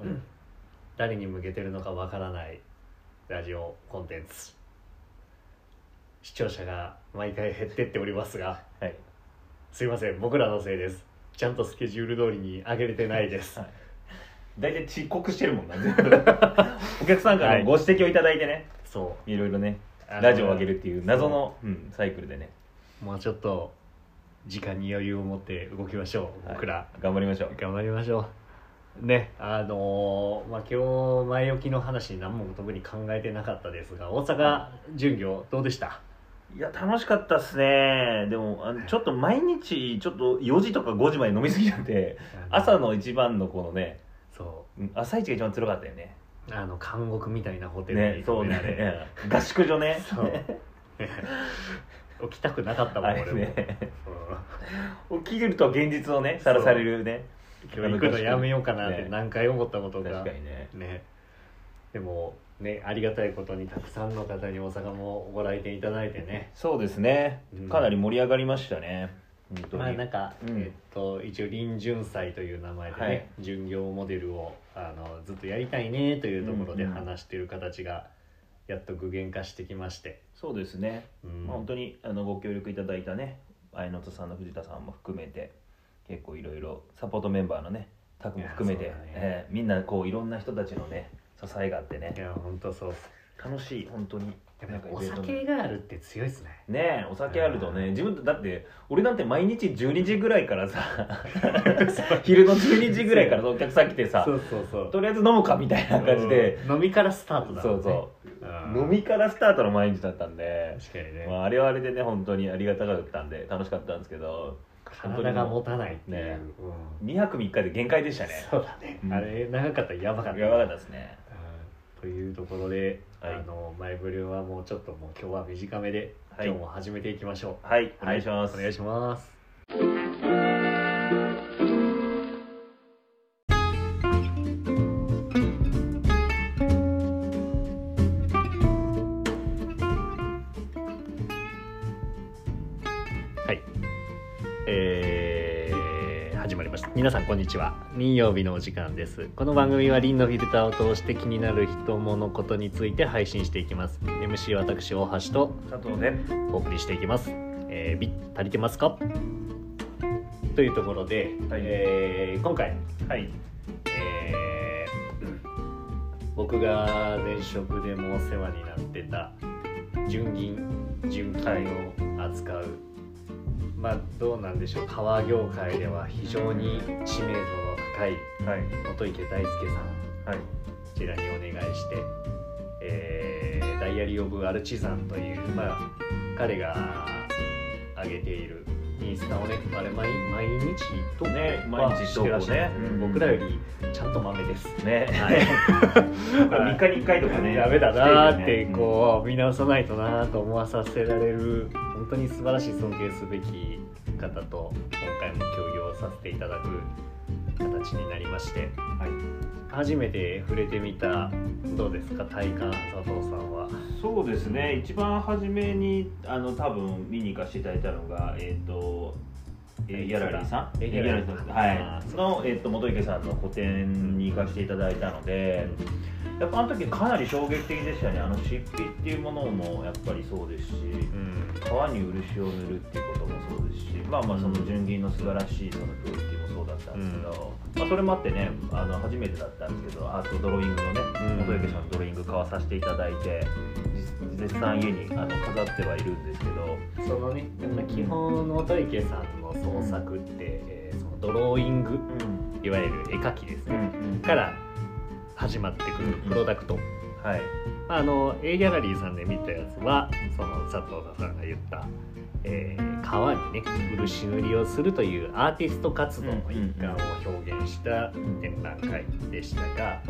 うん。誰に向けてるのかわからないラジオコンテンツ。視聴者が毎回減ってっておりますが。はい。すいません。僕らのせいです。ちゃんとスケジュール通りに上げれてないです、はい。大体遅刻してるもんな お客さんからのご指摘をいただいてね、そい、ろいろねラジオを上げるっていう謎の、う。ん、サイクルでね。うもうちょっと時間に余裕を持って動きましょう。僕ら、はい頑張りましょう。頑張りましょうねあのーまあ今日前置きの話何も特に考えてなかったですが大阪巡業どうでした？いや楽しかったっすね。でもあのちょっと毎日ちょっと4時とか5時まで飲みすぎちゃって朝の一番のこのねそう。ん朝一が一番辛かったよね。うあの監獄みたいなホテルにねそう止められ。ね合宿所ね。そう。起きたくなかったもんあれ俺も、起きると現実をねさらされるね今日行くのやめようかなってね。何回思ったことが、確かにね。ね。でもねありがたいことにたくさんの方に大阪もご来店いただいてね。そうですね。うん。かなり盛り上がりましたね。本当に。まあなんか、うん。えっと一応林巡祭という名前でね、はい。巡業モデルをあのずっとやりたいねというところでうんうん話している形がやっと具現化してきまして、そうですね、うん。まあ、本当にあのご協力いただいたね愛のとさんの藤田さんも含めて結構いろいろサポートメンバーのねタクも含めて、ね。えーみんなこういろんな人たちのね支えがあってね。いや本当そう楽しい本当に。やっぱおイベントも酒があるって強いですね。ねえお酒あるとね自分だって俺なんて毎日12時ぐらいからさ昼の12時ぐらいからお客さん来てさそうそうそう。とりあえず飲むかみたいな感じで、うん。飲みからスタートだね。そうそう。うん。飲みからスタートの毎日だったんで、確かにね、まあ、あれはあれでね本当にありがたかったんで楽しかったんですけど体が持たないっていう、ねうん。2泊3日で限界でしたね。そうだね、うん。あれ長かったらやばかった。やばかったですね。うんというところで、はい。あの前振りはもうちょっともう今日は短めで、はい。今日も始めていきましょう。はい。お願いします、お願いします皆さんこんにちは。金曜日のお時間です。この番組はリンのフィルターを通して気になる人物ことについて配信していきます。MC 私大橋と佐藤で。お送りしていきます。えー、ビ足りてますか？というところで、はい。えー今回、はい。えー僕が前職でもお世話になってた純銀純金を扱う、まあどうなんでしょう。革業界では非常に知名度の高いはい。本池大輔さん。はい。こちらにお願いして、えーダイアリー・オブ・アルチザンという、まあ、彼が上げているインスタをねあれ毎毎日とね毎日してらっしゃる。ね。うん。僕らよりちゃんと豆です。ね、はい。3日に1回とかね。ダメだなーってうこう見直さないとなーと思わさせられる本当に素晴らしい尊敬すべき方と今回も協業させていただく形になりまして。んはい初めて触れてみたどうですか体感佐藤さんは？そうですね。一番初めにあの多分見に行かせていただいたのがえっ、とえーギャラリーさん？えギャラリーさん。はい。の、えー、と元池さんの個展に行かせていただいたので、やっぱあの時かなり衝撃的でしたね。あの漆器っていうものもやっぱりそうですしうん。革に漆を塗るっていうこともそうですしまあまあその純銀の素晴らしいそのクオリティもだったんですけど、まあ、それもあってねあの初めてだったんですけどアートドローイングのねうん。元池さんのドローイング買わさせていただいて実絶賛家にあの飾ってはいるんですけどそのね基本の音池さんの創作って、えーそのドローイングいわゆる絵描きですね、から始まってくるプロダクト、はい。あの A ギャラリーさんで見たやつはその佐藤さんが言った、えー革にね漆塗りをするというアーティスト活動の一環を表現した展覧会でしたが、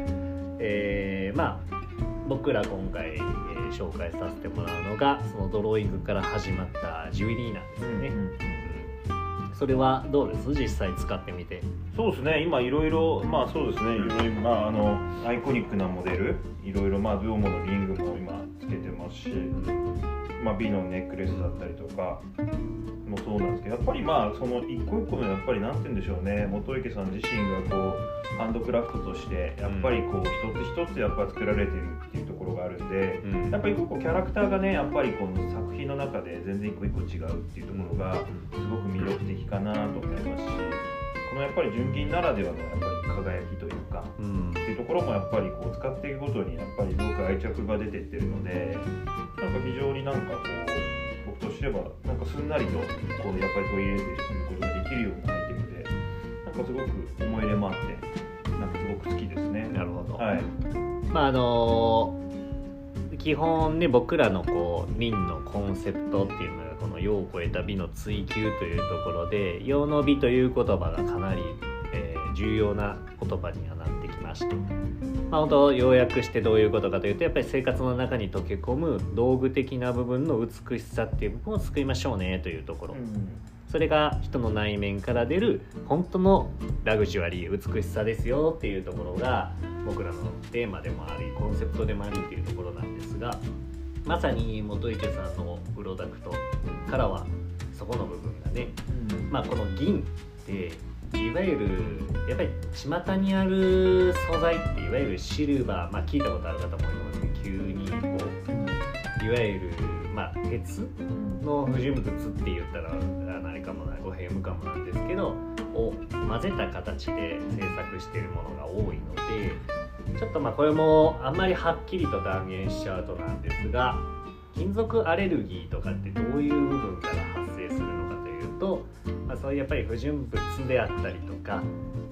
えーまあ僕ら今回、えー紹介させてもらうのがそのドローイングから始まったジュエリーなんですよね、うんそれはどうです？実際使ってみて。そうですね。今いろいろまあそうですね。いろいろまああのアイコニックなモデルいろいろまあドゥオモのリングも今つけてますし、まあ、美のネックレスだったりとかもそうなんですけどやっぱりまあその一個一個のやっぱりなんて言うんでしょうね。元池さん自身がこうハンドクラフトとしてやっぱりこう一つ一つやっぱ作られてるっていうところがあるんで、うん。やっぱり一個キャラクターがねやっぱりこの作品の中で全然一個一個違うっていうところがすごく魅力的かなと思いますしこのやっぱり純銀ならではのやっぱり輝きというかうん。っていうところもやっぱりこう使っていくごとにやっぱりすごく愛着が出てってるのでなんか非常になんかこう僕としてはなんかすんなりとこうやっぱり取り入れていくことができるようなアイテムでなんかすごく思い入れもあってなんかすごく好きですね。なるほど、はい、まああの基本ね僕らのこう林のコンセプトっていうのがこの「世を超えた美の追求」というところで「世の美」という言葉がかなり、えー重要な言葉にはなっまして、まあ、本当要約してどういうことかというとやっぱり生活の中に溶け込む道具的な部分の美しさっていう部分を救いましょうねというところ、それが人の内面から出る本当のラグジュアリー美しさですよっていうところが僕らのテーマでもありコンセプトでもありっていうところなんですがまさに元池さんのプロダクトからはそこの部分がねまあこの銀っていわゆるやっぱり巷にある素材っていわゆるシルバーまあ聞いたことある方もいますけど急にこういわゆるまあ鉄の不純物って言ったらあれかもな語弊無かもなんですけどを混ぜた形で制作しているものが多いのでちょっとまあこれもあんまりはっきりと断言しちゃうとなんですが金属アレルギーとかってどういう部分から発と、まあ、そういうやっぱり不純物であったりとか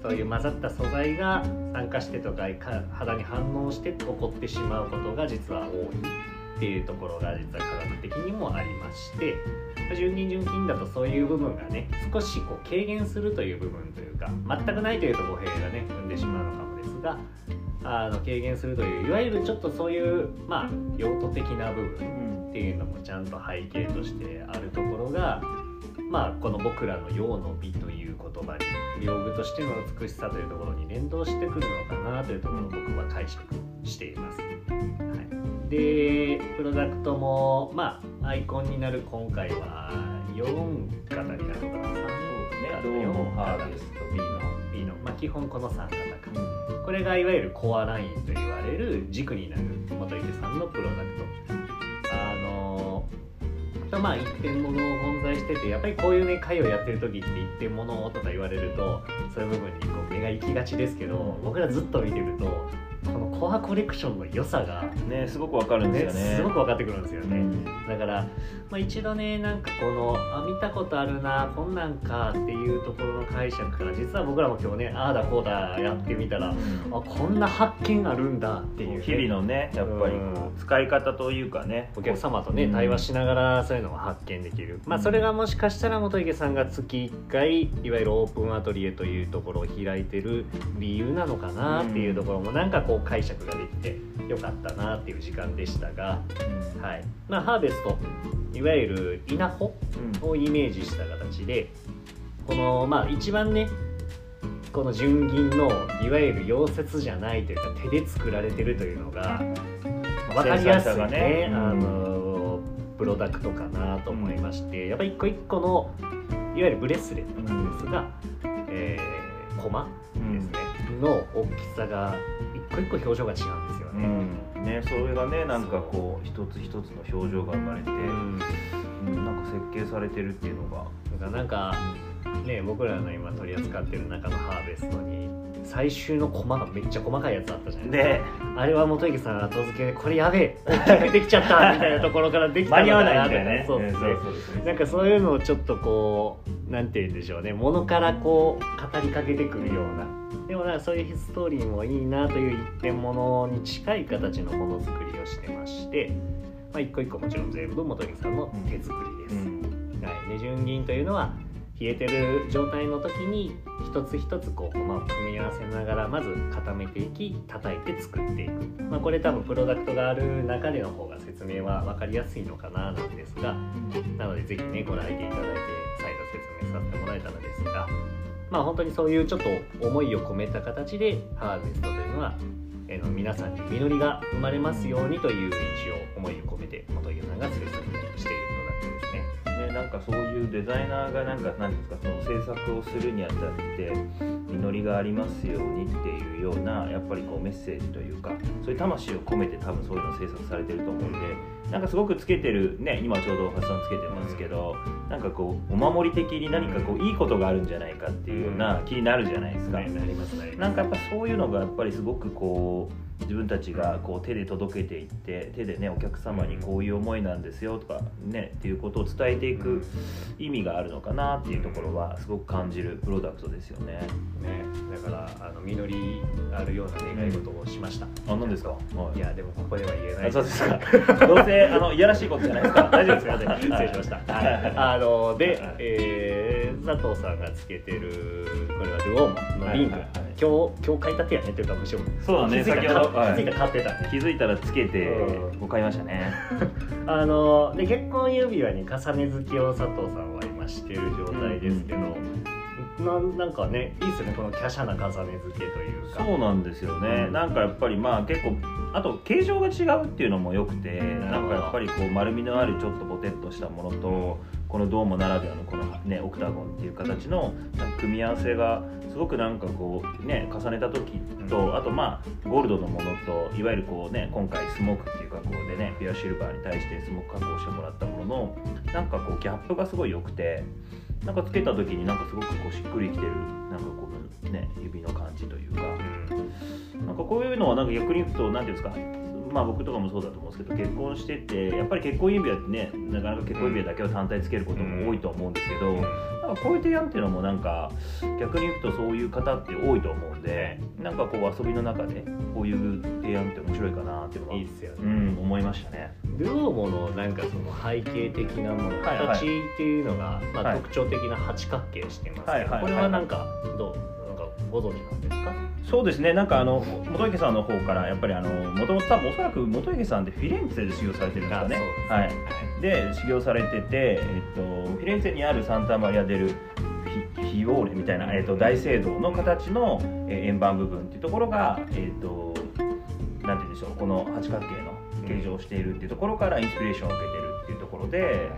そういう混ざった素材が酸化してとかか肌に反応して起こってしまうことが実は多いっていうところが実は科学的にもありまして純銀純金だとそういう部分がね少しこう軽減するという部分というか全くないというと語弊がね生んでしまうのかもですがあの軽減するといういわゆるちょっとそういうまあ用途的な部分っていうのもちゃんと背景としてあるところがまあこの僕らの「陽の美」という言葉に用具としての美しさというところに連動してくるのかなというところを僕は解釈しています。はい、でプロダクトもまあアイコンになる今回は4型になるのかな3そうですね。ハーベスト B の B の、まあ、基本この3型か。これがいわゆるコアラインと言われる軸になる元池さんのプロダクトまあ一点物を混在しててやっぱりこういうね会をやってる時って一点物とか言われるとそういう部分にこう目が行きがちですけど僕らずっと見てるとこのコアコレクションの良さがねすごくわかるんですよね。すごく分かってくるんですよね、うん。だから、まあ、一度ねなんかこのあ見たことあるなこんなんかっていうところの解釈から実は僕らも今日ねああだこうだやってみたらあこんな発見あるんだっていうね、日々のねやっぱりこう使い方というかねお客様とねうん。対話しながらそういうのを発見できる、まあそれがもしかしたら元池さんが月1回いわゆるオープンアトリエというところを開いてる理由なのかなっていうところもなんかこう解釈ができてよかったなっていう時間でしたが、はい。まあ、ハーベストいわゆる稲穂をイメージした形でこのまあ一番ねこの純銀のいわゆる溶接じゃないというか手で作られてるというのが分かりやすいねねうん。あのプロダクトかなと思いまして、やっぱり一個一個のいわゆるブレスレットなんですが、えー、コマですね、の大きさが一個一個表情が違うんですようね。ん。ねそれがねなんかこう一つ一つの表情が生まれて、うん。うんなんか設計されてるっていうのが。だからなんかね僕らの今取り扱ってる中のハーベストに最終のコマがめっちゃ細かいやつあったじゃないですか、ね。あれは元池さん後付けでこれやべえ大きくできちゃったみたいなところからできた間に合わのかないみたいな。ね。そうですね。そうですねなんかそういうのをちょっとこうなんて言うんでしょうね。ものからこう語りかけてくるような。でもなそういうストーリーもいいなという一点物に近い形のものづくりをしてまして、まあ、一個一個もちろん全部元池さんの手作りです、はい、で純銀というのは冷えてる状態の時に一つ一つこう駒を組み合わせながらまず固めていき叩いて作っていく、まあ、これ多分プロダクトがある中での方が説明は分かりやすいのかななんですがなのでぜひねご来店いただいてさせてもらえたのですがまあ本当にそういうちょっと思いを込めた形でハーベストというのは、えーの皆さんに実りが生まれますようにという一応思いを込めて元池さんが制作しているでなんかそういうデザイナーがなんか何ですかその制作をするにあたって実りがありますようにっていうようなやっぱりこうメッセージというかそういう魂を込めて多分そういうのを制作されてると思うんでなんかすごくつけてるね今ちょうど橋さんつけてますけど、なんかこうお守り的に何かこういいことがあるんじゃないかっていうような気になるじゃないですか。なんかやっぱそういうのがやっぱりすごくこう自分たちがこう手で届けていって手でねお客様にこういう思いなんですよとかねっていうことを伝えていく意味があるのかなっていうところはすごく感じるプロダクトですよね。ねだからあの実りあるような願い事をしました、あ何ですか？はいやでもここでは言えないあそうですか。どうせあのいやらしいことじゃないですか。大丈夫ですか。失礼しました。はいあので、はいえー佐藤さんがつけてるこれはルオーモのリンク、はいはいはい今日今日買いたてやねっていうかむしろそうだね先ほどはいら気づいたら買ってたね。気づいたらつけてうんもう買いましたね。あので結婚指輪に重ね付けを佐藤さんは今してる状態ですけど、ななんかねいいですよねこの華奢な重ね付けというか。そうなんですよね、うんなんかやっぱりまあ結構あと形状が違うっていうのもよくてなるほどなんかやっぱりこう丸みのあるちょっとボテッとしたものとこのドームならではのこのねオクタゴンっていう形の組み合わせがすごくなんかこうね重ねた時と、うんあとまあゴールドのものといわゆるこうね今回スモークっていう加工でねピュアシルバーに対してスモーク加工してもらったもののなんかこうギャップがすごい良くてなんかつけた時になんかすごくこうしっくりきてるなんかこのね指の感じというか。なんかこういうのはなんか逆に言うと何ていうんですかまあ僕とかもそうだと思うんですけど結婚しててやっぱり結婚指輪ってねなかなか結婚指輪だけを単体つけることも多いと思うんですけど、なんかこういう提案っていうのもなんか逆に言うとそういう方って多いと思うんでなんかこう遊びの中でこういう提案って面白いかなっていうのはいいですよね。うん思いましたね。ルオーモのなんかその背景的なもの、はいはい形っていうのが、まあはい特徴的な八角形してますけど、はいはいはいこれはなんかどうなんかご存知なんですか？そうですね。なんかあの元池さんの方からやっぱりあのもともと多分おそらく元池さんってフィレンツェで修行されてるんですかね。はい。で修行されてて、えっと、フィレンツェにあるサンタマリア・デルフィオーレみたいな、えっと、大聖堂の形の、えー円盤部分っていうところが、えっと、なんて言うんでしょうこの八角形の形状をしているっていうところからインスピレーションを受けてるっていうところで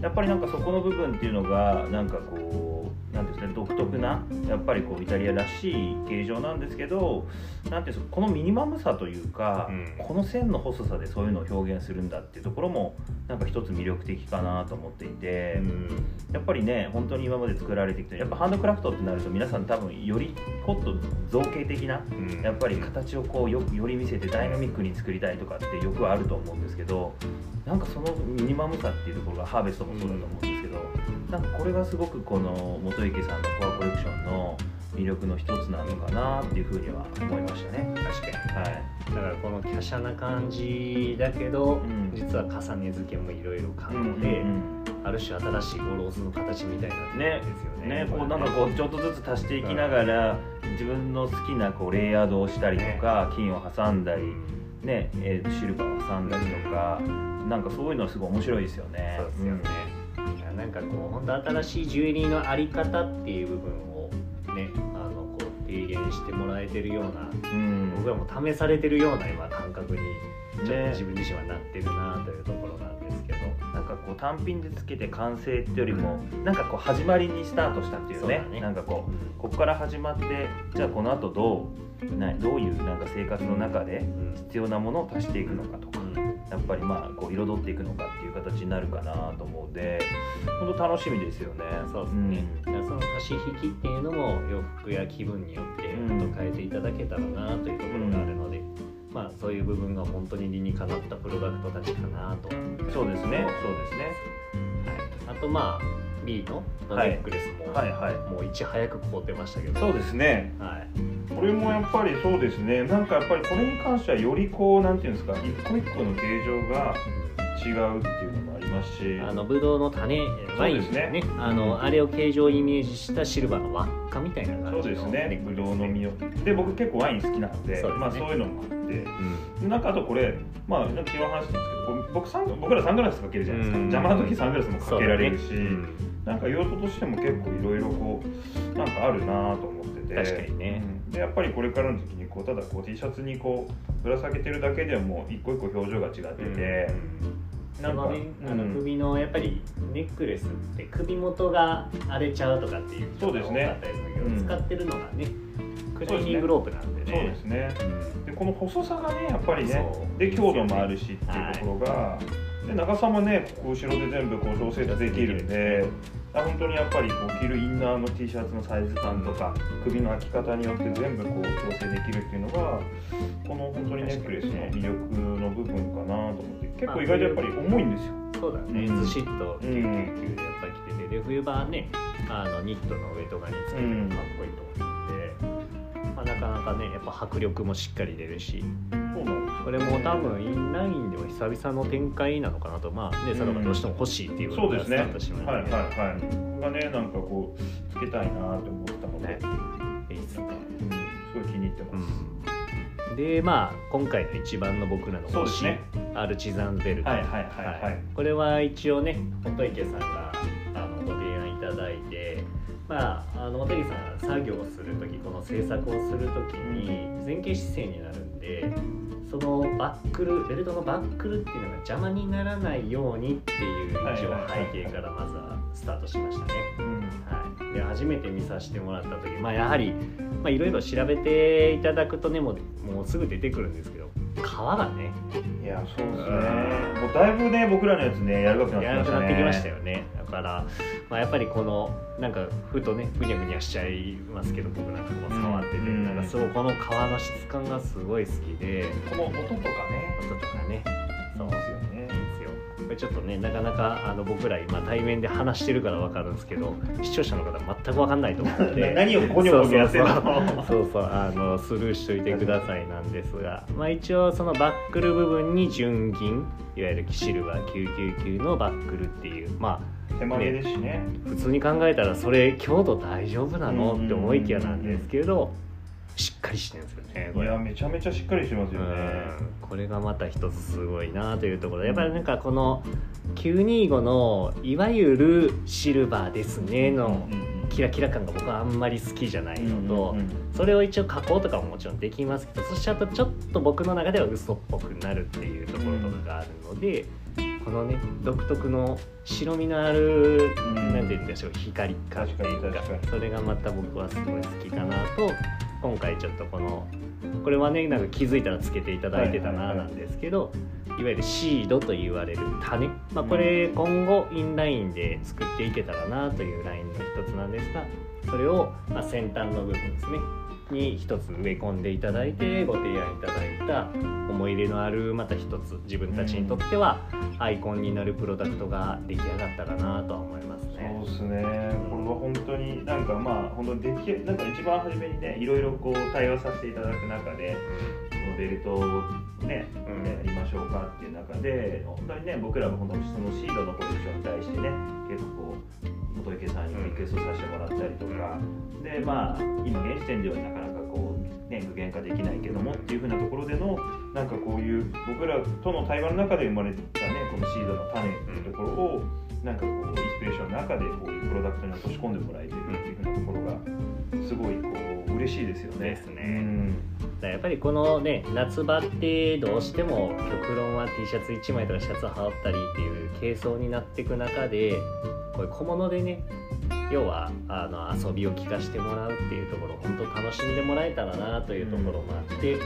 やっぱりなんかそこの部分っていうのがなんかこうなんですかね独特なやっぱりこうイタリアらしい形状なんですけどなんていうんですかこのミニマムさというか、うん。この線の細さでそういうのを表現するんだっていうところもなんか一つ魅力的かなと思っていて、やっぱりね本当に今まで作られてきてやっぱハンドクラフトってなると皆さん多分よりもっと造形的なうん。やっぱり形をこうよより見せてダイナミックに作りたいとかってよくあると思うんですけどなんかそのミニマムさっていうところがハーベストもそうだと思うんですなんかこれがすごくこの元池さんのコアコレクションの魅力の一つなのかなっていうふうには思いましたね。確かに。はいだからこの華奢な感じだけど、ん実は重ね付けもいろいろ可うん能で、うんある種新しいゴローズの形みたいになってるんですよね。ね、こうなんかこうちょっとずつ足していきながら自分の好きなこうレイヤードをしたりとか、金を挟んだり、ねえーシルバーを挟んだりとか、なんかそういうのはすごい面白いですよね。そうですよね。いやなんかこう本当新しいジュエリーのあり方っていう部分をねあのこう提言してもらえてるようなうん。僕はもう試されてるような今感覚にちょっとね自分自身はなってるなというところなんですけど、なんかこう単品でつけて完成ってよりもなんかこう始まりにスタートしたっていうね。そうだね。なんかこうここから始まってじゃあこの後どうなどういうなんか生活の中でうん。必要なものを足していくのかとかやっぱりまあこう彩っていくのかっていう形になるかなと思うんで本当楽しみですよね。そうですね、だからその足し引きっていうのも洋服や気分によってうん。ちょっと変えていただけたらなというところがあるので、まあそういう部分が本当に理にかなったプロダクトたちかなと、はい、うんそうですね。そうですね。あとまあ B のネックレスも、はいはい。もういち早く凍ってましたけど。そうですね。はい、これもやっぱりそうですね。なんかやっぱりこれに関してはよりこうなんていうんですか一個一個の形状が違うっていうのもありますし。あのブドウの種ワインですねねあのあれを形状をイメージしたシルバーの輪っかみたいなそうです感じのね。ぶどうの実を。で僕結構ワイン好きなのでそうね。まあ、そういうのもあって。うん。でなんかあとこれまあ昨日話したんですけど僕僕らサングラスかけるじゃないですか。うん。邪魔な時サングラスもかけられるし、ね。うんなんか用途としても結構いろいろこうなんかあるなと思ってて。確かにね。うん。でやっぱりこれからの時期にこうただこう T シャツにこうぶら下げてるだけでも一個一個表情が違ってて、そのねあの首のやっぱりネックレスって首元が荒れちゃうとかっていうそうですね。多かったりするけど、うん。使ってるのがねクライニングロープなんでそうねですね。うんでこの細さがねやっぱりねで強度もあるしっていうところが、で長さもねここ後ろで全部こう調節できるんであ本当にやっぱりこう着るインナーの T シャツのサイズ感とか首の開き方によって全部こう調整できるっていうのがこの本当にネックレスの魅力の部分かなと思って結構意外とやっぱり重いんですよ。そうだね、うんずしっと999でやっぱり着ててで冬場はねあのニットの上とかにつけてもかっこいいと思うんで、まあ、なかなかねやっぱ迫力もしっかり出るしこれも多分インラインでも久々の展開なのかなとまあね佐藤がどうしても欲しいっていうそうですね。スタートしましたはいはいはい。ここがねなんかこうつけたいなと思ったので、ね。いいっすねうん、すごい気に入ってます。うん、でまあ今回の一番の僕らの推し、そうですね。アルチザンベルト、はいはいはいはい。これは一応ね本池さんがあのご提案いただいてまああの本池さんが作業をする時この制作をする時に前傾姿勢になるんでそのバックルベルトのバックルっていうのが邪魔にならないようにっていう一応背景からまずはスタートしましたね。うんはい、で初めて見させてもらった時まあやはりまあいろいろ調べていただくとねもうもうすぐ出てくるんですけど皮がねいやそうですね。もうだいぶね僕らのやつねやるわけなくってましたね。なってきましたよねだから、まあ、やっぱりこのなんかふとねぐにゃぐにゃしちゃいますけど僕なんかも触ってて、うんなんかすごいこの皮の質感がすごい好きでこの音とかね。音とかねちょっとねなかなかあの僕ら今対面で話してるから分かるんですけど視聴者の方全く分かんないと思うので何をゴニョゴニョやってんのそうそうあのスルーしといてくださいなんですが、まあ、一応そのバックル部分に純銀いわゆるシルバー999のバックルっていうま手曲げですしね。あ普通に考えたらそれ強度大丈夫なの？って思いきやなんですけどしっかりしてるんですよねこれ。いやめちゃめちゃしっかりしてますよね。うん。これがまた一つすごいなというところ。でやっぱりなんかこの925のいわゆるシルバーですねのキラキラ感が僕はあんまり好きじゃないのと、うんうんそれを一応加工とかももちろんできますけどそしちゃうとちょっと僕の中では嘘っぽくなるっていうところとかがあるので、このね独特の白みのある、ん。なんて言うんでしょう光感っていうか確かに確かに。それがまた僕はすごい好きかなと今回ちょっとこのこれはねなんか気づいたらつけていただいてたななんですけど、いわゆるシードと言われる種、まあ、これ今後インラインで作っていけたらなというラインの一つなんですがそれをまあ先端の部分ですねに一つ植え込んでいただいてご提案いただいた思い入れのあるまた一つ自分たちにとってはアイコンになるプロダクトが出来上がったかなとは思いますね。そうですね。これは本当になんかまあ本当にできなんか一番初めにねいろいろこう対話させていただく中でのベルトをね、うん。やりましょうかっていう中で本当にね僕らも本当にそのシードのコレクションに対してね結構こう元池さんにリクエストさせてもらったりとか、でまあ今現時点ではなかなかこうね具現化できないけどもっていうふうなところでのなんかこういう僕らとの対話の中で生まれたねこのシードの種っていうところをなんかこうインスピレーションの中でこういうプロダクトに落とし込んでもらえてるっていうふうなところがすごいこう嬉しいですよね。ですね。うん。やっぱりこのね夏場ってどうしても極論は T シャツ1枚とかシャツ羽織ったりっていう軽装になっていく中でこういう小物でね要はあの遊びを聞かせてもらうっていうところ本当楽しんでもらえたらなというところもあって、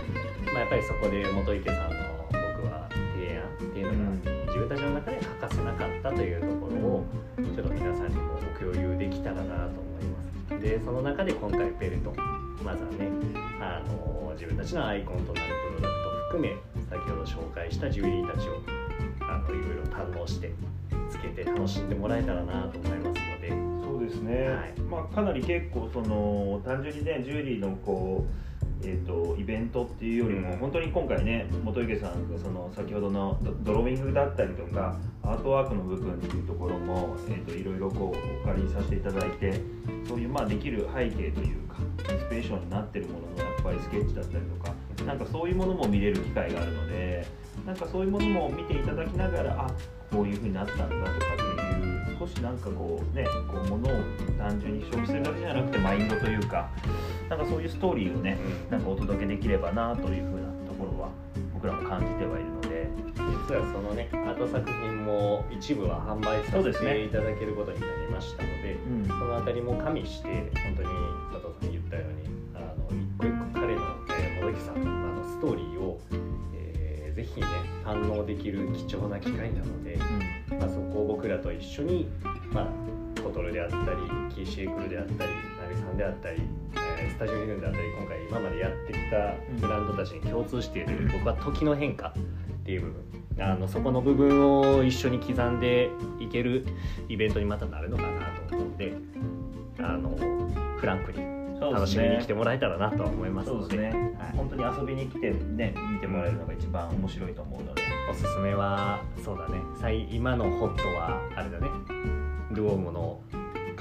まあ、やっぱりそこで元池さんの僕は提案っていうのが自分たちの中で欠かせなかったというとでその中で今回ベルトまずはねあの自分たちのアイコンとなるプロダクトを含め先ほど紹介したジュエリーたちをあのいろいろ堪能してつけて楽しんでもらえたらなと思いますので。そうですね、はい。まあ、かなり結構その単純にねジュエリーのこうえー、とイベントっていうよりも、うん。本当に今回ね元池さんがその先ほどのドドローイングだったりとかアートワークの部分っていうところも、えー、といろいろこうお借りさせていただいてそういうまあできる背景というかインスピレーションになってるもののやっぱりスケッチだったりとかなんかそういうものも見れる機会があるのでなんかそういうものも見ていただきながらあこういうふうになったんだとかっていう少しなんかこうねこう物を単純に消費するだけじゃなくてマインドというかなんかそういうストーリーをねなんかお届けできればなというふうなとところは僕らも感じてはいるので。実はそのねアート作品も一部は販売させていただけることになりましたのでうん。そのあたりも加味して本当に佐藤さん言ったようにあの一個一個彼の、えー、元木さんのあのストーリーぜひね堪能できる貴重な機会なので、まあ、そこを僕らと一緒に、まあ、コトルであったりキーシェイクルであったりナビさんであったり、えースタジオヒルンであったり今回今までやってきたブランドたちに共通している、僕は時の変化っていう部分あのそこの部分を一緒に刻んでいけるイベントにまたなるのかなと思うんであのフランクに楽しみに来てもらえたらなとは思いますそうのでですね、はい。本当に遊びに来てね見てもらえるのが一番面白いと思うので、おすすめはそうだね。最今のホットはあれだね。ルオームの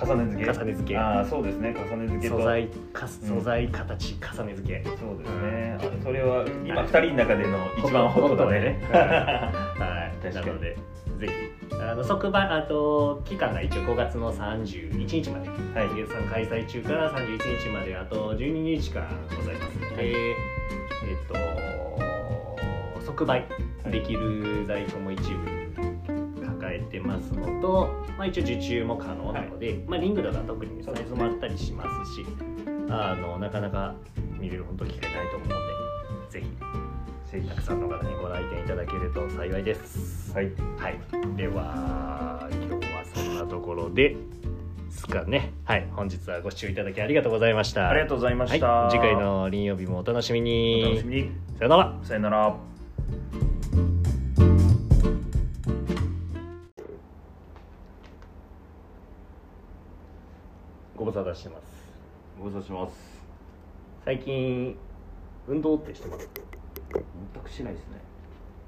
重ね付け。重ね付け。ああそうですね。重ね付けと。素材かうん。素材形重ね付け。そうですね、あれそれは今二人の中での一番ホットだね。はい。確かに。なのでぜひ。あの即売あと期間が一応5月の31日まで。はい。月さん開催中から31日まであと12日間ございます。ので、はい。えっと即売できる在庫も一部抱えてますのと、まあ、一応受注も可能なので、まあ、リングだと特にサイズもあったりしますしあのなかなか見れる本当機会ないと思うのでぜひぜひたくさんの方にご来店いただけると幸いです。はいはい、では今日はそんなところですかね。はい、本日はご視聴いただきありがとうございました。ありがとうございました、はい、次回の林曜日もお楽しみに。お楽しみにさよなら。さよならご無沙汰してます。ご無沙汰します最近運動ってしてます。全くしないですね。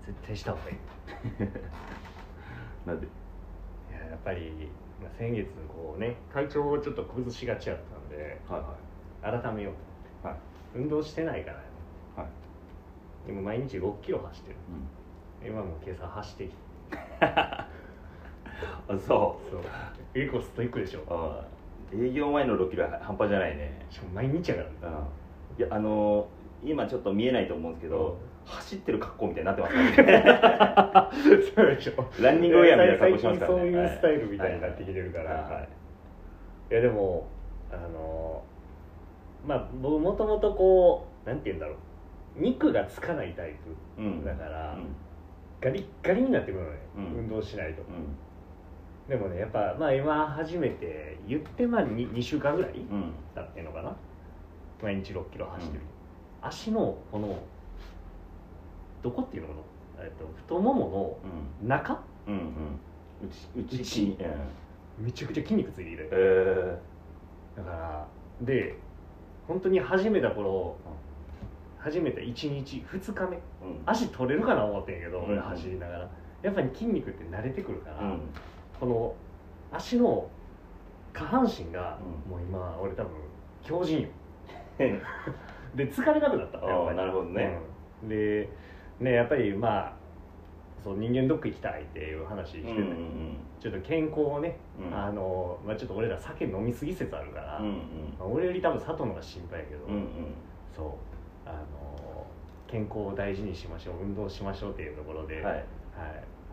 絶対した方がいい。なんで？いややっぱり、まあ、先月こうね体調をちょっと崩しがちやったんではいは改めようといはい。運動してないからね。はい、でも毎日6キロ走ってる。うん、今も今朝走ってきて。あそう。そう。結構ストイックでしょ。あ営業前の6キロは半端じゃないね。しかも毎日やからね。いやあのー今ちょっと見えないと思うんですけど、うん。走ってる格好みたいになってますからね。そうでしょ。ランニングウェアみたいな格好しますからね。そういうスタイルみたいになってきてるから、はい。はい。いやでもあのまあ僕もともとこうなんて言うんだろう。肉がつかないタイうん。プだから、うん。ガリッガリになってくるのね、うん。運動しないと。うん。でもねやっぱまあ今初めて言ってまあ 2, 2週間ぐらいうん。だってんのかな。毎日6キロ走ってる、足のこのどこっていうのかな、えっと、太ももの中うん。うんうん。内内めちゃくちゃ筋肉ついているえだからで本当に始めた頃始めた1日2日目ーうん。足取れるかな思ってんけど、うん。俺走りながら。やっぱり筋肉って慣れてくるから、うん。この足の下半身が、うん。もう今俺多分強靭よ。う んで疲れなくなったやっぱり。なるほどね、うん。でねやっぱりまあそう人間ドック行きたいっていう話してて、うんうん。ちょっと健康をね、うん。あのまあ、ちょっと俺ら酒飲みすぎ説あるから、うんうん。まあ俺より多分佐藤の方が心配やけど、うんうん。そうあの健康を大事にしましょう運動しましょうっていうところで、はい。はい。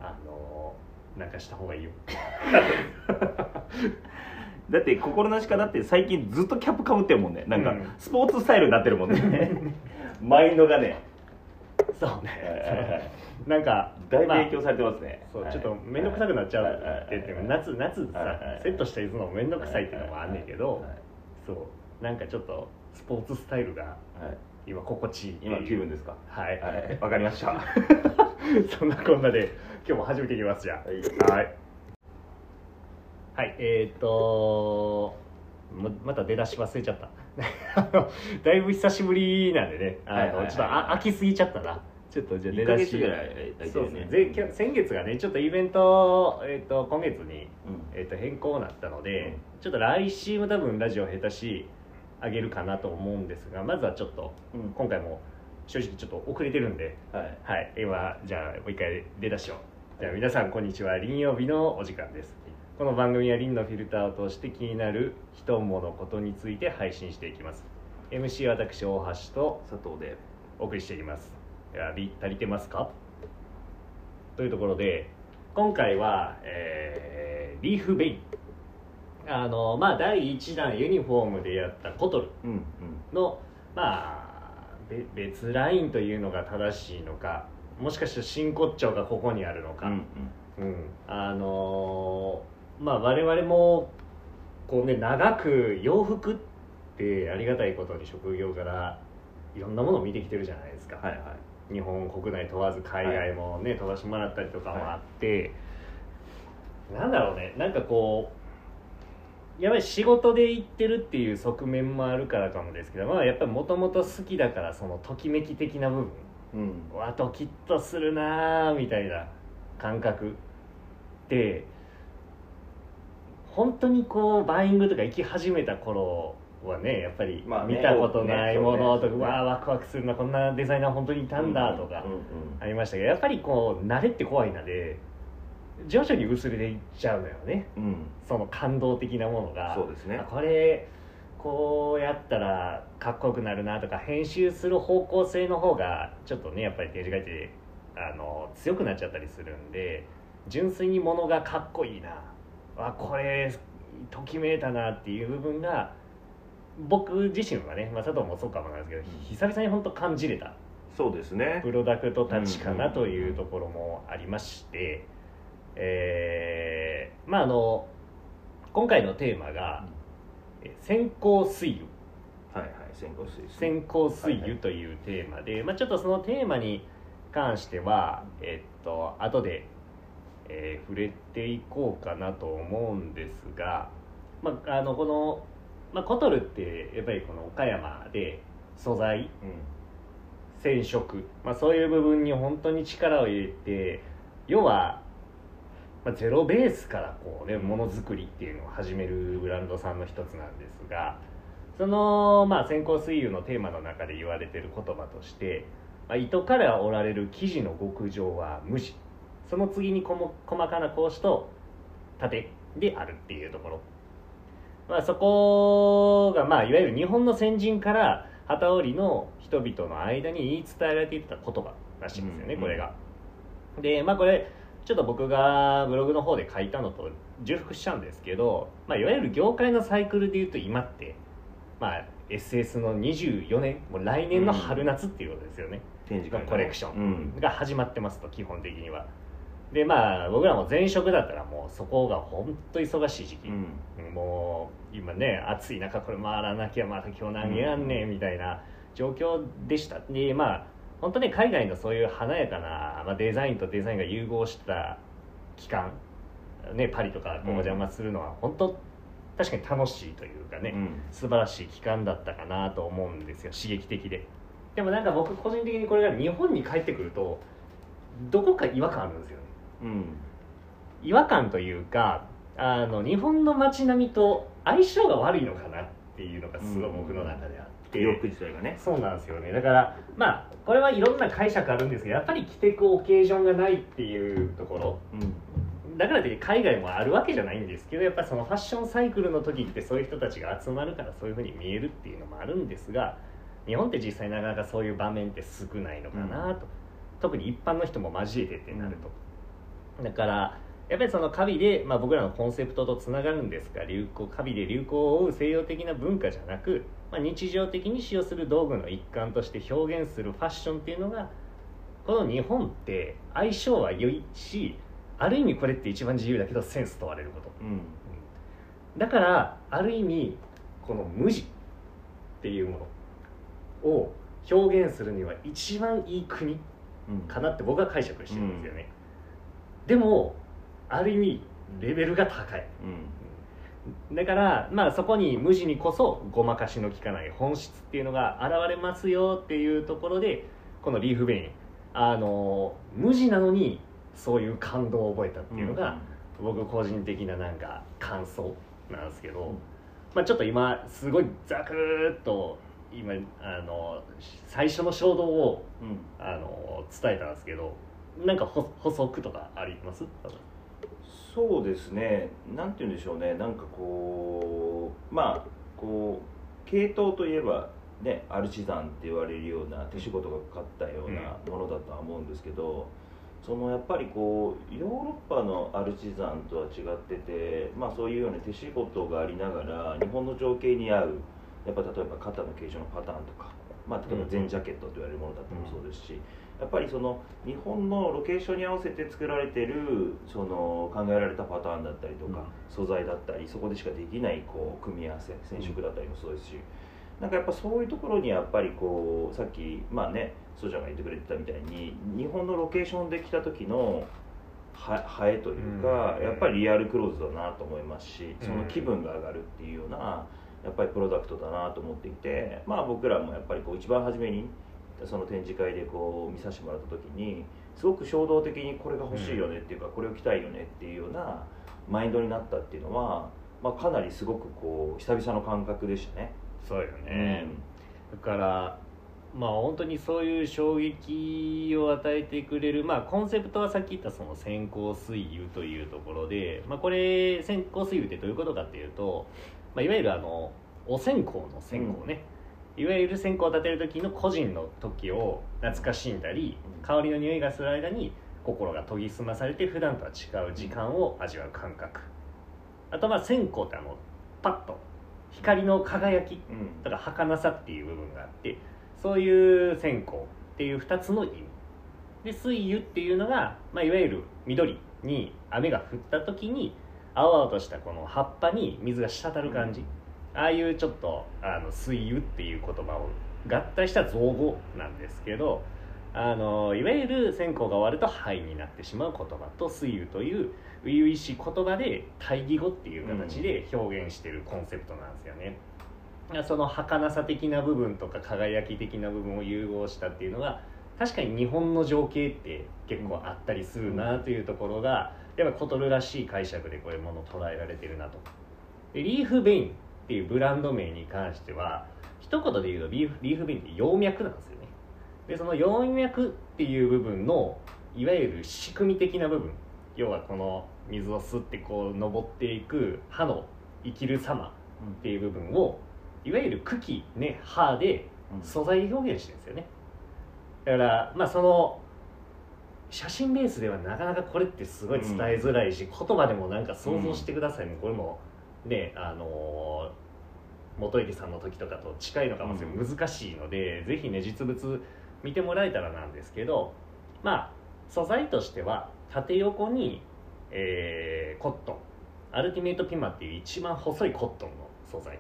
あのなんかした方がいいよ だって心なしかだって最近ずっとキャップかぶってるもんね。なんかうん。スポーツスタイルになってるもんね。マインドがね。そうね。はいなんかだいぶまあ影響されてますね、そう、はい。ちょっと面倒くさくなっちゃうって言ってもはい夏夏さ、セットしたりするのも面倒くさいっていうのもあんねんけど、はいそう。なんかちょっとスポーツスタイルがはい。今心地いい。っていう今気分ですか？はい、はい。わかりました。は そんなこんなで今日も始めていきますじゃあ。い。はいはいえー、っとままた出だし忘れちゃった。だいぶ久しぶりなんでねあの、ちょっとあ飽きすぎちゃったな。ちょっとじゃあ1ヶ出だし月ぐらい空いてそうですね。ぜ先月がねちょっとイベント、えー、と今月に、うん。えー、と変更になったので、うん。ちょっと来週も多分ラジオ下手しあげるかなと思うんですがまずはちょっとうん。今回も正直ちょっと遅れてるんではい。はい。今じゃあもう一回出だしを。じゃあ皆さんこんにちは。林曜日のお時間ですこの番組は林のフィルターを通して気になる人物ことについて配信していきます。MC 私大橋と佐藤でお送りしていきます。選び足りてますか？というところで今回は、えーリーフベイ。ンあのまあ第1弾ユニフォームでやったコトルうんうん。のまあべ別ラインというのが正しいのかもしかして真骨頂がここにあるのか、うん。うん。あのーまあ我々もこうね長く洋服ってありがたいことに職業からいろんなものを見てきてるじゃないですか、はいはい。日本国内問わず海外もね、飛ばしてもらったりとかもあって、なんだろうね。なんかこうやっぱり仕事で行ってるっていう側面もあるからかもですけど、まあ、やっぱりもともと好きだからそのときめき的な部分。うん。わドキッとするなーみたいな感覚って本当にこうバイングとか行き始めた頃はねやっぱり見たことないものとか、そうね。わあワクワクするなこんなデザイナー本当にいたんだとかありましたけどやっぱりこう慣れって怖いので徐々に薄れていっちゃうのよね。うん。うんその感動的なものが。そうですね。あこれこうやったらかっこよくなるなとか編集する方向性の方がちょっとねやっぱりデジカイってあの強くなっちゃったりするんで純粋にものがかっこいいなあこれときめいたなっていう部分が僕自身はね、まあ、佐藤もそうかもなんですけど、久々に本当感じれた。そうですね。プロダクトたちかなうんというところもありまして、えーまああの今回のテーマが「え先行水油」はいはい先行水「先行水油」というテーマで、まあ、ちょっとそのテーマに関してはえっと後で、えー触れていこうかなと思うんですが、まあ、あのこの、まあ、コトルってやっぱりこの岡山で素材うん。染色、まあ、そういう部分に本当に力を入れて要は、まあ、ゼロベースからこうねものづくりっていうのを始めるブランドさんの一つなんですがその、まあ、先行水油のテーマの中で言われてる言葉として、まあ、糸から織られる生地の極上は無地その次にこも細かな格子と縦であるっていうところ、まあ、そこが、まあ、いわゆる日本の先人から機織りの人々の間に言い伝えられていた言葉らしいんですよね、うんこれが。でまあこれちょっと僕がブログの方で書いたのと重複しちゃうんですけど、まあ、いわゆる業界のサイクルでいうと今って、まあ、SS の24年もう来年の春夏っていうことですよね、展示会コレクショうん。ンが始まってますと基本的には。でまあ僕らも前職だったらもうそこが本当忙しい時期、うん。もう今ね暑い中これ回らなきゃまた今日何やんねんみたいな状況でした。でまあ本当ね海外のそういう華やかな、まあ、デザインとデザインが融合した期間ねパリとかこうお邪魔するのは本当確かに楽しいというかね、うん。素晴らしい期間だったかなと思うんですよ。刺激的で。でもなんか僕個人的にこれが日本に帰ってくるとどこか違和感あるんですよねうん。違和感というかあの日本の街並みと相性が悪いのかなっていうのがすごい僕の中であって、洋服自体がね。そうなんですよね。だからまあこれはいろんな解釈あるんですけどやっぱり着ていくオケージョンがないっていうところ。うん。だからといって海外もあるわけじゃないんですけどやっぱりそのファッションサイクルの時ってそういう人たちが集まるからそういうふうに見えるっていうのもあるんですが日本って実際なかなかそういう場面って少ないのかなと、特に一般の人も交えてってなると、だからやっぱりそのカビで、まあ、僕らのコンセプトとつながるんですが流行カビで流行を追う西洋的な文化じゃなく、まあ、日常的に使用する道具の一環として表現するファッションっていうのがこの日本って相性は良いしある意味これって一番自由だけどセンス問われること。うん。だからある意味この無地っていうものを表現するには一番いい国うんかなって僕は解釈してるんですよね、でもある意味レベルが高い。うん。だからまあそこに無地にこそごまかしの効かない本質っていうのが現れますよっていうところでこのリーフベインあの無地なのにそういう感動を覚えたっていうのが、僕個人的ななんか感想なんですけど、まあ、ちょっと今すごいざくーっと今あの最初の衝動をうん。あの伝えたんですけどなんか補補足とかあります？そうですね。なんて言うんでしょうね。なんかこうまあこう系統といえばね、アルチザンって言われるような手仕事がかかったようなものだとは思うんですけど、そのやっぱりこうヨーロッパのアルチザンとは違ってて、まあ、そういうような手仕事がありながら日本の情景に合うやっぱ例えば肩の形状のパターンとか、まあ、例えば全ジャケットと言われるものだったりもそうですし、やっぱりその日本のロケーションに合わせて作られてるその考えられたパターンだったりとか、素材だったりそこでしかできないこう組み合わせ染色だったりもそうですし。なんかやっぱそういうところにやっぱりこうさっきまあねソジャが言ってくれてたみたいに日本のロケーションで来た時のはハエというか、やっぱりリアルクローズだなと思いますしその気分が上がるっていうようなやっぱりプロダクトだなと思っていてまあ僕らもやっぱりこう一番初めにその展示会でこう見させてもらった時にすごく衝動的にこれが欲しいよねっていうか、これを着たいよねっていうようなマインドになったっていうのは、まあ、かなりすごくこう久々の感覚でしたね。そうよね、だからまあ本当にそういう衝撃を与えてくれるまあコンセプトはさっき言ったその先行水油というところで、まあ、これ先行水油ってどういうことかっていうと、まあ、いわゆるあのお線香の線香ね、いわゆる線香を立てる時の個人の時を懐かしんだり香りの匂いがする間に心が研ぎ澄まされて普段とは違う時間を味わう感覚。あとまあ線香ってあのパッと光の輝きうん。とか儚さっていう部分があってそういう線香っていう2つの意味。で水油っていうのが、まあ、いわゆる緑に雨が降った時に青々としたこの葉っぱに水が滴る感じ、ああいうちょっとあの水油っていう言葉を合体した造語なんですけどあのいわゆる線香が終わると灰になってしまう言葉と水油という初々しい言葉で対義語っていう形で表現してるコンセプトなんですよね。その儚さ的な部分とか輝き的な部分を融合したっていうのが確かに日本の情景って結構あったりするなというところがやっぱコトルらしい解釈でこういうものを捉えられてるなとリーフベインっていうブランド名に関しては一言で言うとリーフリーフベインって葉脈なんですよね。でその葉脈っていう部分のいわゆる仕組み的な部分。要はこの水を吸ってこう登っていく歯の生きる様っていう部分をいわゆる茎ね歯で素材で表現してるんですよね。だからまあその写真ベースではなかなかこれってすごい伝えづらいし、言葉でもなんか想像してくださいも、これもねあの元池さんの時とかと近いのかもしれない、難しいのでぜひね実物見てもらえたらなんですけどまあ素材としては縦横に、えーコットン。アルティメイトピマっていう一番細いコットンの素材。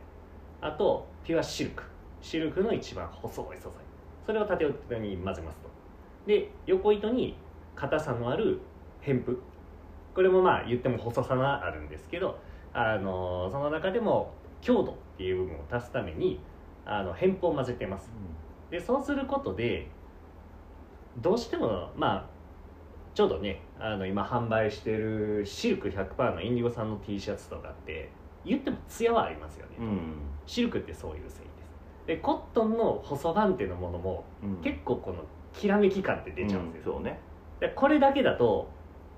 あとピュアシルクシルクの一番細い素材。それを縦横に混ぜますと。で横糸に硬さのある偏布これもまあ言っても細さがあるんですけどあのその中でも強度っていう部分を足すためにあの偏布を混ぜてます。でそうすることでどうしてもまあちょうどねあの今販売してるシルク100%のインディゴさんの T シャツとかって言ってもツヤはありますよね、うん。シルクってそういう繊維です。でコットンの細番手のものもうん。結構このきらめき感って出ちゃうんですよ、そうね。でこれだけだと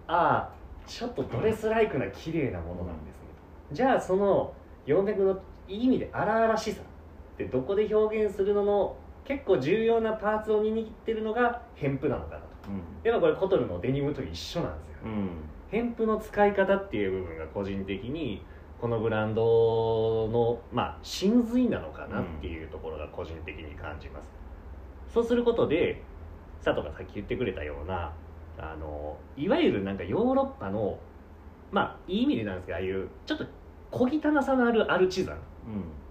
ああちょっとドレスライクな綺麗なものなんですね、じゃあその葉脈のいい意味で荒々しさってどこで表現するのの結構重要なパーツを握ってるのが偏布なのかなと。うん。でもこれコトルのデニムと一緒なんですよ、うん。偏布の使い方っていう部分が個人的にこのブランドのまあ真髄なのかなっていうところが個人的に感じます、そうすることで佐藤がさっき言ってくれたようなあのいわゆるなんかヨーロッパのまあいい意味でなんですけどああいうちょっと小汚さのあるアルチザン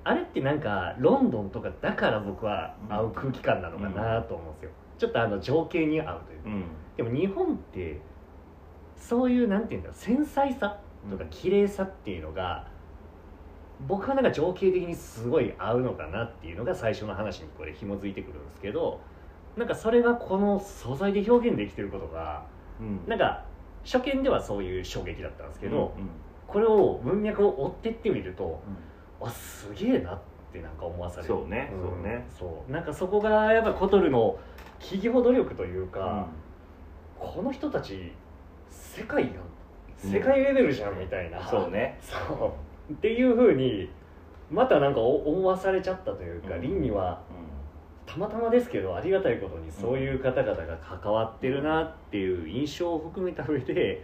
あれってなんかロンドンとかだから僕は合う空気感なのかなと思うんですよ、ちょっとあの情景に合うというか。うん。でも日本ってそういうなんていうんだろう繊細さとか綺麗さっていうのが、僕はなんか情景的にすごい合うのかなっていうのが最初の話にこれ紐づいてくるんですけどなんかそれがこの素材で表現できてることがうん。なんか初見ではそういう衝撃だったんですけど、うん。これを文脈を追ってってみるとうんあすげえなってなんか思わされる。そうねんそうね。そう。なんかそこがやっぱコトルの企業努力というか、この人たち世界やん。世界レベルじゃんみたいな、そうね。そう。っていうふうにまたなんかお思わされちゃったというか、うん。リンにはたまたまですけどありがたいことにそういう方々が関わってるなっていう印象を含めた上で、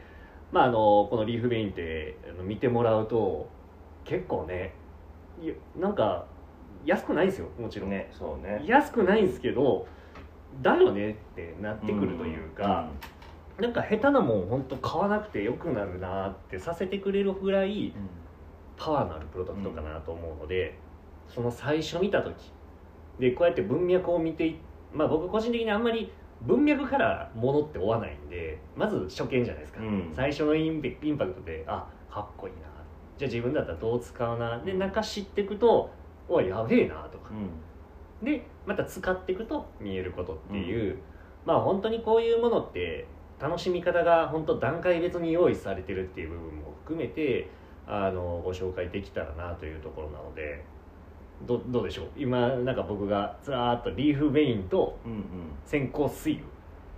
まあ、あのこのリーフベインって見てもらうと結構ねなんか安くないんですよもちろん、ねそうね。安くないんですけどだよねってなってくるというか、なんか下手なもん本当買わなくてよくなるなってさせてくれるぐらいパワーのあるプロダクトかなと思うので、その最初見た時。でこうやって文脈を見ていまあ僕個人的にあんまり文脈からものって追わないんでまず初見じゃないですか、うん。最初のインペインパクトであかっこいいなじゃあ自分だったらどう使うな？で中知っていくとおいやべえなとか。うん。でまた使っていくと見えることっていう、まあ本当にこういうものって楽しみ方が本当段階別に用意されてるっていう部分も含めてあのご紹介できたらなというところなので。どどうでしょう？今なんか僕がずらーっとリーフベインとうんうん。先行水油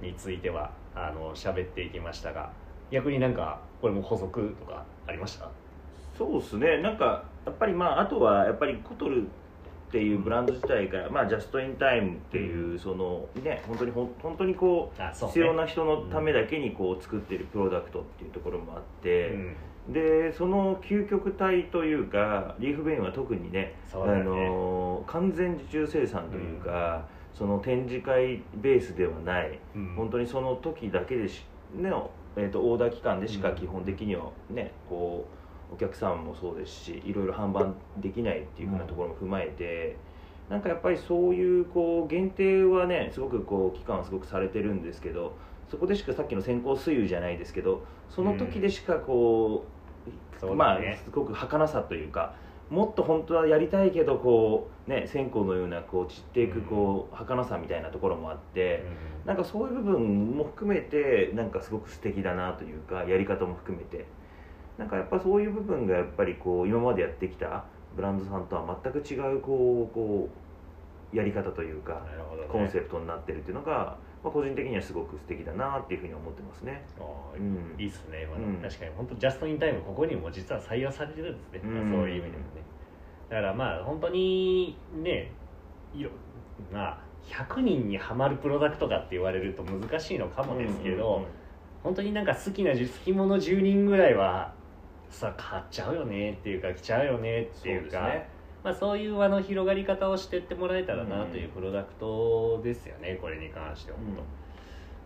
についてはあの喋っていきましたが逆になんかこれも補足とかありました？そうですね。なんかやっぱりまああとはやっぱりコトルっていうブランド自体が、まあ、ジャストインタイムっていうそのね本当に本当にこうね。必要な人のためだけにこう作ってるプロダクトっていうところもあって、うん。でその究極体というかリーフベインは特にねね。の完全受注生産というか、その展示会ベースではない。うん。本当にその時だけでし、ねえー、とオーダー期間でしかうん。基本的にはねこうお客さんもそうですしいろいろ販売できないっていうふうなところも踏まえて、なんかやっぱりそういうこう限定はねすごくこう期間はすごくされてるんですけどそこでしかさっきの先行水油じゃないですけどその時でしかこう、そうまあすごく儚さというかもっと本当はやりたいけどこうね線香のようなこう散っていくこう儚さみたいなところもあって。なんかそういう部分も含めてなんかすごく素敵だなというかやり方も含めてなんかやっぱそういう部分がやっぱりこう今までやってきたブランドさんとは全く違うこうこうやり方というかね。コンセプトになってるっていうのが、まあ、個人的にはすごく素敵だなっていうふうに思ってますね。あーうん。いいっすね、まあうん。確かに本当ジャストインタイムここにも実は採用されてるんですね、うん。そういう意味でもね。だからまあ本当にねいろまあ100人にはまるプロダクトかって言われると難しいのかもですけど、うんうん本当になんか好きな好き者10人ぐらいはさ買っちゃうよねっていうか来ちゃうよねっていうかそうね。まあ、そういう輪の広がり方をしてってもらえたらなうんというプロダクトですよね、これに関しては本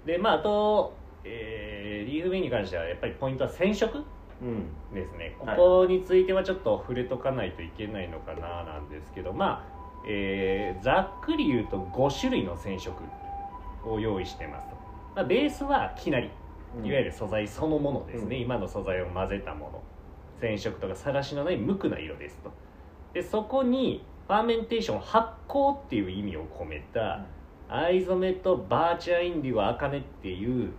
当。でまああと、えーリーフベイに関してはやっぱりポイントは染色うん。ですね。こはい。こについてはちょっと触れとかないといけないのかななんですけどまあ、えーざっくり言うと5種類の染色を用意してますと、まあ、ベースはきなり。いわゆる素材そのものですね、うん。今の素材を混ぜたもの染色とかさらしのない無垢な色ですと。でそこに fermentation 発酵っていう意味を込めた藍染めと virtue indigo アカネっていう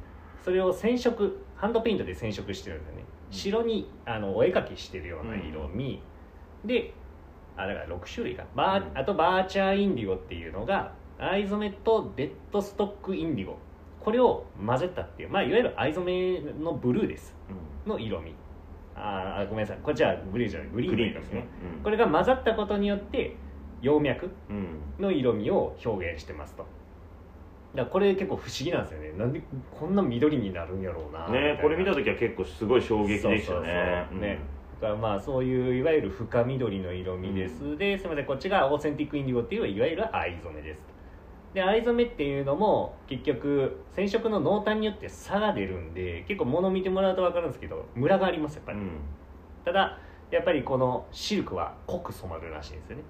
それを染色ハンドペイントで染色してるんだよね。うん。白にあのお絵描きしてるような色味、であだから6種類か。バー、うん。あと virtue indigo っていうのが藍染めとデッドストックインディゴ。これを混ぜたっていう、まあ、いわゆる藍染めのブルーです。の色味あーごめんなさい。こっちはブルーじゃない。グリーンですね。これが混ざったことによって葉脈うん。の色味を表現してますと。だこれ結構不思議なんですよね。なんでこんな緑になるんやろうなねこれ見た時は結構すごい衝撃でしたね。ね。だからまあそういういわゆる深緑の色味です、ですみませんこっちが authentic indigo っていういわゆる藍染めですで藍染めっていうのも結局染色の濃淡によって差が出るんで結構物見てもらうと分かるんですけどムラがありますやっぱり、うん。ただやっぱりこのシルクは濃く染まるらしいんですよね。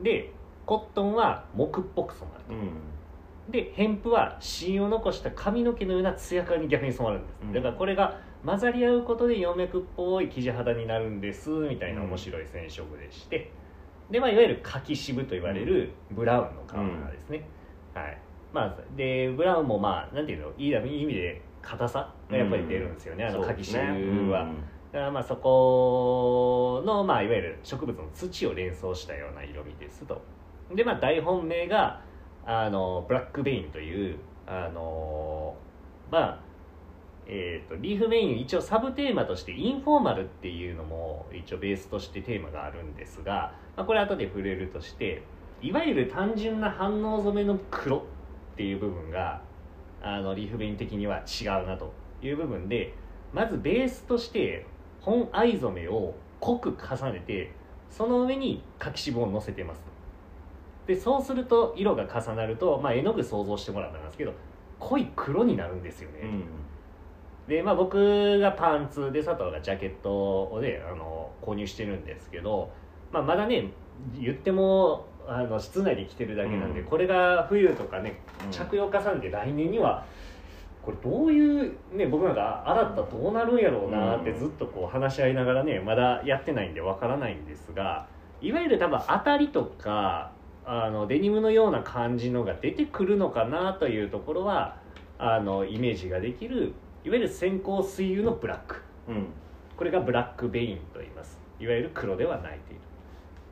でコットンは木っぽく染まると、うん。でヘンプは芯を残した髪の毛のような艶感に逆に染まるんです、うん。だからこれが混ざり合うことで葉脈っぽい生地肌になるんですみたいな面白い染色でして、で、まあ、いわゆる柿渋と言われるブラウンのカラーですね、はい。まあ、でブラウンもまあなんていうの？いい意味で硬さがやっぱり出るんですよね、あの柿渋は、だからまあそこの、まあ、いわゆる植物の土を連想したような色味ですと。でまあ大本命があのブラックベインというあのまあえー、とリーフメイン一応サブテーマとしてインフォーマルっていうのも一応ベースとしてテーマがあるんですが、まあ、これ後で触れるとしていわゆる単純な反応染めの黒っていう部分があのリーフベイン的には違うなという部分でまずベースとして本藍染めを濃く重ねてその上に柿渋を乗せてます。でそうすると色が重なると、まあ、絵の具想像してもらったんですけど濃い黒になるんですよね、うんでまあ僕がパンツで佐藤がジャケットをねあの購入してるんですけど、まあ、まだね言ってもあの室内で着てるだけなんで、うん。これが冬とかねうん。着用重ねて来年にはこれどういうね僕なんか洗ったらどうなるんやろうなってうん。ずっとこう話し合いながらねまだやってないんでわからないんですがいわゆる多分当たりとかあのデニムのような感じのが出てくるのかなというところはあのイメージができるいわゆる先行水油のブラック。うん。これがブラックベインと言います。いわゆる黒ではないという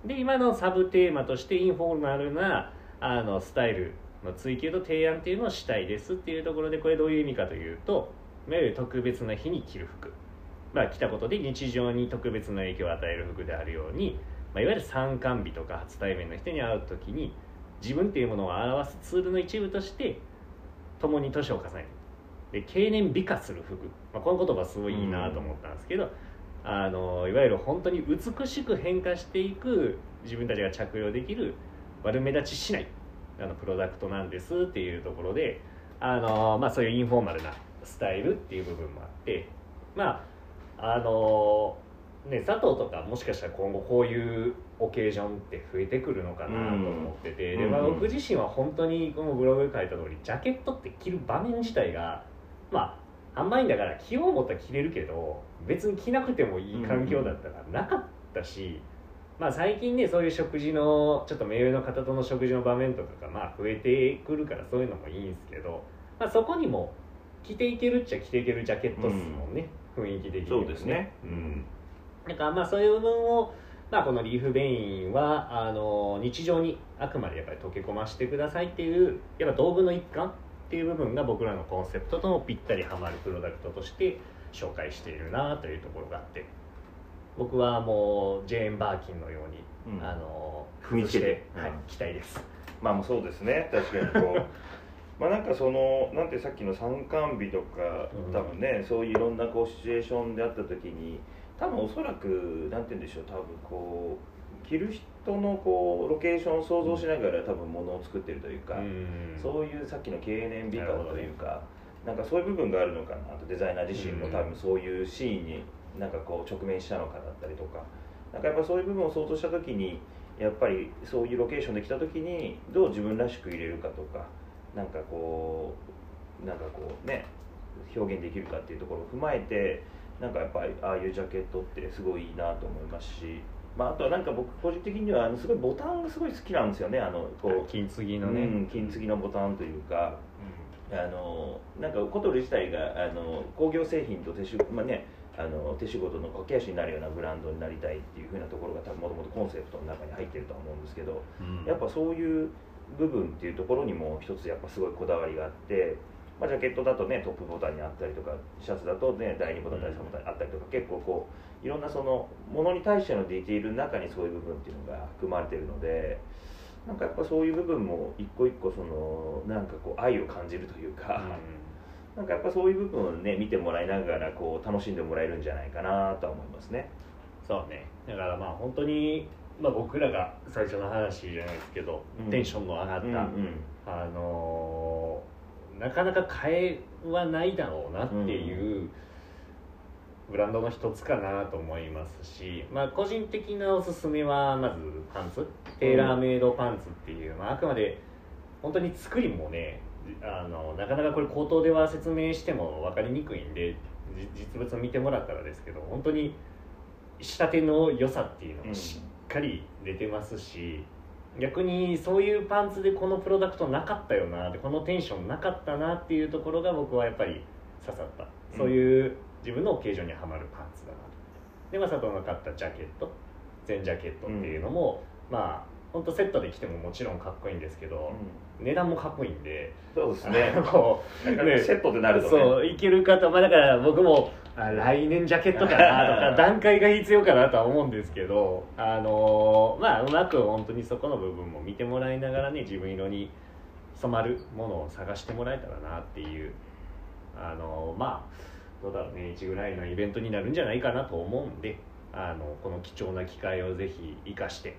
で今のサブテーマとしてインフォーマルなあのスタイルの追求と提案っていうのをしたいですっていうところでこれどういう意味かというといわゆる特別な日に着る服。まあ着たことで日常に特別な影響を与える服であるように、まあ、いわゆる参観日とか初対面の人に会う時に自分っていうものを表すツールの一部として共に年を重ねる。で経年美化する服、まあ、この言葉すごいいいなと思ったんですけど、あのいわゆる本当に美しく変化していく自分たちが着用できる悪目立ちしないあのプロダクトなんですっていうところであの、まあ、そういうインフォーマルなスタイルっていう部分もあってまああのね佐藤とかもしかしたら今後こういうオケージョンって増えてくるのかなと思ってて、でまあ、うん僕自身は本当にこのブログで書いた通りジャケットって着る場面自体がまあ販売員だから着よう思ったら着れるけど別に着なくてもいい環境だったからなかったし、まあ最近ねそういう食事のちょっと目上の方との食事の場面とかがまあ増えてくるからそういうのもいいんですけど、まあ、そこにも着ていけるっちゃ着ていけるジャケットっすもんね、雰囲気的にそうですね。うん。だからまあそういう部分を、まあ、このリーフベインはあの日常にあくまでやっぱり溶け込ませてくださいっていうやっぱ道具の一環っていう部分が僕らのコンセプトともぴったりはまるプロダクトとして紹介しているなというところがあって僕はもうジェーン・バーキンのように、うん。あの踏みつけて。はいうん。期待です。まあもうそうですね。確かにこう。まあなんかそのなんてさっきの参観日とかうん。多分ね、そういういろんなこうシチュエーションであった時に多分おそらくなんて言うんでしょう多分こう着る人のこうロケーションを想像しながら多分ものを作ってるというか、うん。そういうさっきの経年美化というかなんかそういう部分があるのかなとデザイナー自身も多分そういうシーンになんかこう直面したのかだったりとか。なんかやっぱそういう部分を想像した時にやっぱりそういうロケーションで来た時にどう自分らしく入れるかとかなんかこうなんかこうね表現できるかっていうところを踏まえてなんかやっぱりああいうジャケットってすごいいいなと思いますし、まあ、あとはなんか僕個人的にはあのすごいボタンがすごい好きなんですよねあのこう金継ぎのね、うん、金継ぎのボタンというか。あのなんかコトル自体があの工業製品と手仕,、まあね、あの手仕事の駆け足になるようなブランドになりたいっていうふうなところが多分もともとコンセプトの中に入ってるとは思うんですけどうん。やっぱそういう部分っていうところにも一つやっぱすごいこだわりがあって、まあ、ジャケットだとねトップボタンにあったりとかシャツだとね第2ボタン第3ボタンにあったりとか結構こういろんなそのものに対してのディティールの中にそういう部分っていうのが含まれてるので。なんかやっぱそういう部分も一個一個そのなんかこう愛を感じるというか、なんかやっぱそういう部分をね見てもらいながらこう楽しんでもらえるんじゃないかなとは思いますね。そうねだからまあ本当に、まあ、僕らが最初の話じゃないですけど、うんテンションの上がった、うんうんあのーなかなか変えはないだろうなっていうブランドの一つかなと思いますし、まあ、個人的なおすすめはまずパンツ。テーラーメイドパンツっていう、まあ、あくまで本当に作りもねあのなかなかこれ口頭では説明しても分かりにくいんで実物を見てもらったらですけど本当に仕立ての良さっていうのもしっかり出てますし、逆にそういうパンツでこのプロダクトなかったよなでこのテンションなかったなっていうところが僕はやっぱり刺さった、うん。そういう自分のオケージョンにはまるパンツだなとでまあ佐藤の買ったジャケット。全ジャケットっていうのも、まあ本当セットで着てももちろんかっこいいんですけど、値段もかっこいいんで。そうですね。もうなんかセットでなるとね。そういける方まあだから僕もあ来年ジャケットかなとか 段階が必要かなとは思うんですけどあのまあうまく本当にそこの部分も見てもらいながらね自分色に染まるものを探してもらえたらなっていうあのまあどうだろう年一ぐらいのイベントになるんじゃないかなと思うんであのこの貴重な機会をぜひ生かして、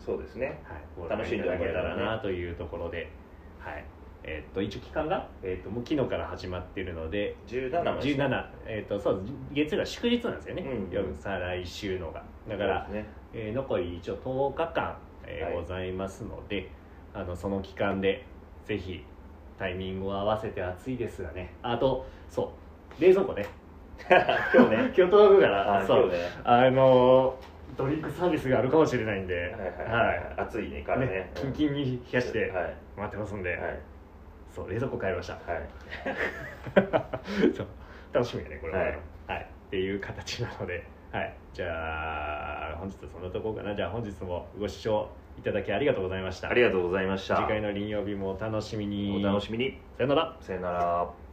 そうですね。はい、楽しんでいただけたらもらえたらね。なというところで、はいえっと一応期間が、えっともう昨日から始まってるので17までですね。17、えー、とそう月曜が祝日なんですよね、うん夜再来週のが。だから、そうですね。えー残り一応10日間、えーはい。ございますのであのその期間でぜひタイミングを合わせて暑いですがね。あとそう。冷蔵庫ね。今日ね。今日届くから。そう。あ今日ね。あのドリンクサービスがあるかもしれないんで、はいはい。はい。暑いねからね。ねキンキンに冷やしてはい。待ってますんで、はいそう冷蔵庫買いました。はい。そう。楽しみやねこれは、はい。はい、っていう形なので、はい、じゃあ本日はそんなところかな。じゃあ本日もご視聴いただきありがとうございました。ありがとうございました。次回の林曜日もお楽しみに。お楽しみに。さよなら。さよなら